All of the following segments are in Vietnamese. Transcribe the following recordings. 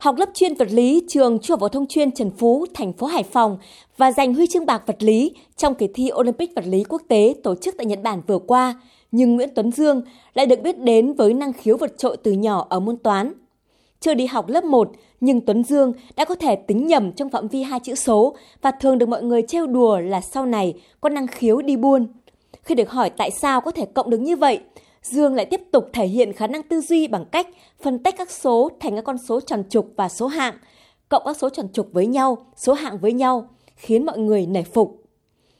học lớp chuyên vật lý trường Trung học phổ thông chuyên Trần Phú, thành phố Hải Phòng và giành huy chương bạc vật lý trong kỳ thi Olympic vật lý quốc tế tổ chức tại Nhật Bản vừa qua, nhưng Nguyễn Tuấn Dương lại được biết đến với năng khiếu vượt trội từ nhỏ ở môn toán. Chưa đi học lớp 1, nhưng Tuấn Dương đã có thể tính nhầm trong phạm vi hai chữ số và thường được mọi người trêu đùa là sau này có năng khiếu đi buôn. Khi được hỏi tại sao có thể cộng được như vậy, Dương lại tiếp tục thể hiện khả năng tư duy bằng cách phân tách các số thành các con số tròn trục và số hạng, cộng các số tròn trục với nhau, số hạng với nhau, khiến mọi người nể phục.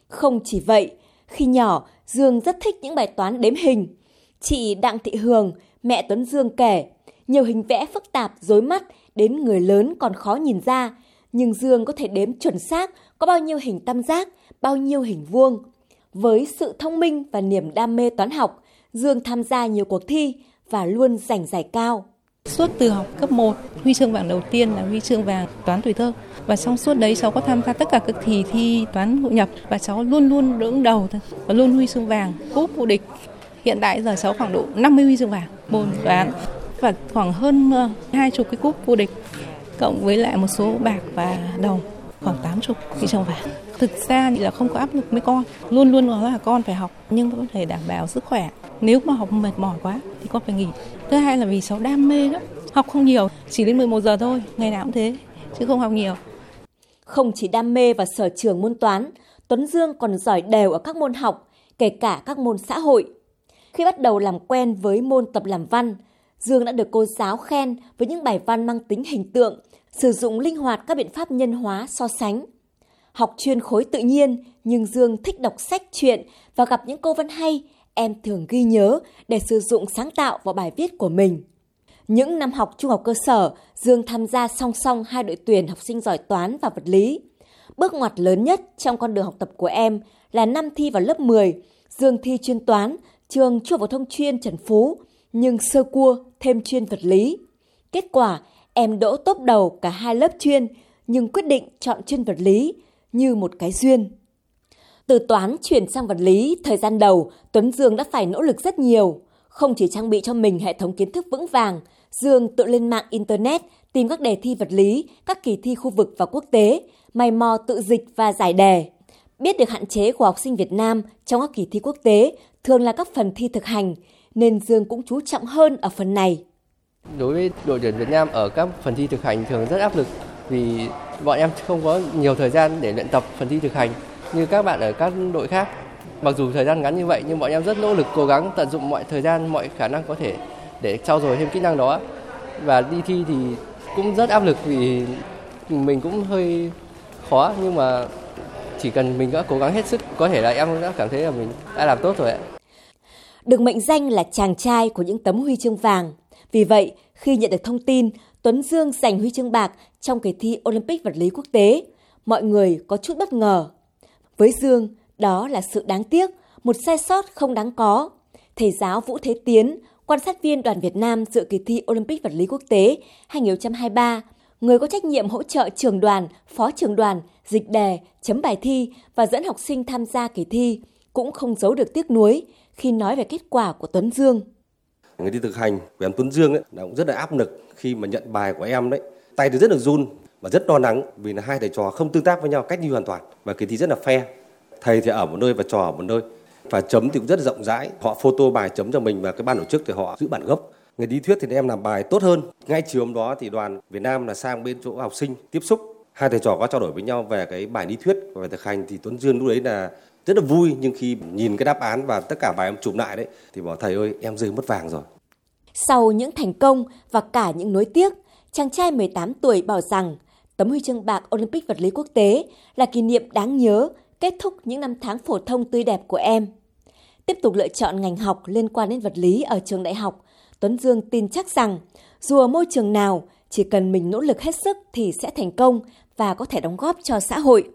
Không chỉ vậy, khi nhỏ, Dương rất thích những bài toán đếm hình. Chị Đặng Thị Hường, mẹ Tuấn Dương kể, nhiều hình vẽ phức tạp, rối mắt, đến người lớn còn khó nhìn ra, nhưng Dương có thể đếm chuẩn xác có bao nhiêu hình tam giác, bao nhiêu hình vuông. Với sự thông minh và niềm đam mê toán học, Dương tham gia nhiều cuộc thi và luôn giành giải cao. Suốt từ học cấp 1, huy chương vàng đầu tiên là huy chương vàng toán tuổi thơ. Và trong suốt đấy cháu có tham gia tất cả các kỳ thi toán hội nhập và cháu luôn luôn đứng đầu thôi. Và luôn huy chương vàng, cúp vô địch. Hiện tại giờ cháu khoảng độ 50 huy chương vàng môn toán và khoảng hơn ờ, hai chục cái cúp vô địch cộng với lại một số bạc và đồng khoảng 80 huy chương vàng. Thực ra là không có áp lực với con, luôn luôn nói là con phải học nhưng vẫn phải đảm bảo sức khỏe. Nếu mà học mệt mỏi quá thì con phải nghỉ. Thứ hai là vì cháu đam mê lắm, học không nhiều, chỉ đến 11 giờ thôi, ngày nào cũng thế, chứ không học nhiều. Không chỉ đam mê và sở trường môn toán, Tuấn Dương còn giỏi đều ở các môn học, kể cả các môn xã hội. Khi bắt đầu làm quen với môn tập làm văn, Dương đã được cô giáo khen với những bài văn mang tính hình tượng, sử dụng linh hoạt các biện pháp nhân hóa so sánh. Học chuyên khối tự nhiên, nhưng Dương thích đọc sách truyện và gặp những câu văn hay, em thường ghi nhớ để sử dụng sáng tạo vào bài viết của mình. Những năm học trung học cơ sở, Dương tham gia song song hai đội tuyển học sinh giỏi toán và vật lý. Bước ngoặt lớn nhất trong con đường học tập của em là năm thi vào lớp 10. Dương thi chuyên toán, trường Trung học phổ thông chuyên Trần Phú, nhưng sơ cua thêm chuyên vật lý. Kết quả, em đỗ top đầu cả hai lớp chuyên, nhưng quyết định chọn chuyên vật lý như một cái duyên. Từ toán chuyển sang vật lý, thời gian đầu, Tuấn Dương đã phải nỗ lực rất nhiều. Không chỉ trang bị cho mình hệ thống kiến thức vững vàng, Dương tự lên mạng Internet tìm các đề thi vật lý, các kỳ thi khu vực và quốc tế, mày mò tự dịch và giải đề. Biết được hạn chế của học sinh Việt Nam trong các kỳ thi quốc tế thường là các phần thi thực hành, nên Dương cũng chú trọng hơn ở phần này. Đối với đội tuyển Việt Nam ở các phần thi thực hành thường rất áp lực vì bọn em không có nhiều thời gian để luyện tập phần thi thực hành như các bạn ở các đội khác. Mặc dù thời gian ngắn như vậy nhưng bọn em rất nỗ lực cố gắng tận dụng mọi thời gian, mọi khả năng có thể để trau dồi thêm kỹ năng đó. Và đi thi thì cũng rất áp lực vì mình cũng hơi khó nhưng mà chỉ cần mình đã cố gắng hết sức có thể là em đã cảm thấy là mình đã làm tốt rồi ạ. Được mệnh danh là chàng trai của những tấm huy chương vàng. Vì vậy, khi nhận được thông tin Tuấn Dương giành huy chương bạc trong kỳ thi Olympic vật lý quốc tế, mọi người có chút bất ngờ. Với Dương, đó là sự đáng tiếc, một sai sót không đáng có. Thầy giáo Vũ Thế Tiến, quan sát viên đoàn Việt Nam dự kỳ thi Olympic vật lý quốc tế 2023, người có trách nhiệm hỗ trợ trường đoàn, phó trường đoàn, dịch đề, chấm bài thi và dẫn học sinh tham gia kỳ thi, cũng không giấu được tiếc nuối khi nói về kết quả của Tuấn Dương. Người đi thực hành của em Tuấn Dương ấy, cũng rất là áp lực khi mà nhận bài của em đấy. Tay thì rất là run và rất lo lắng vì là hai thầy trò không tương tác với nhau cách như hoàn toàn và kỳ thi rất là phe Thầy thì ở một nơi và trò ở một nơi. Và chấm thì cũng rất là rộng rãi. Họ photo bài chấm cho mình và cái ban tổ chức thì họ giữ bản gốc. Người đi thuyết thì em làm bài tốt hơn. Ngay chiều hôm đó thì đoàn Việt Nam là sang bên chỗ học sinh tiếp xúc. Hai thầy trò có trao đổi với nhau về cái bài lý thuyết và thực hành thì Tuấn Dương lúc đấy là rất là vui nhưng khi nhìn cái đáp án và tất cả bài em chụp lại đấy thì bảo thầy ơi em rơi mất vàng rồi. Sau những thành công và cả những nối tiếc, chàng trai 18 tuổi bảo rằng tấm huy chương bạc Olympic vật lý quốc tế là kỷ niệm đáng nhớ kết thúc những năm tháng phổ thông tươi đẹp của em. Tiếp tục lựa chọn ngành học liên quan đến vật lý ở trường đại học, Tuấn Dương tin chắc rằng dù ở môi trường nào, chỉ cần mình nỗ lực hết sức thì sẽ thành công và có thể đóng góp cho xã hội.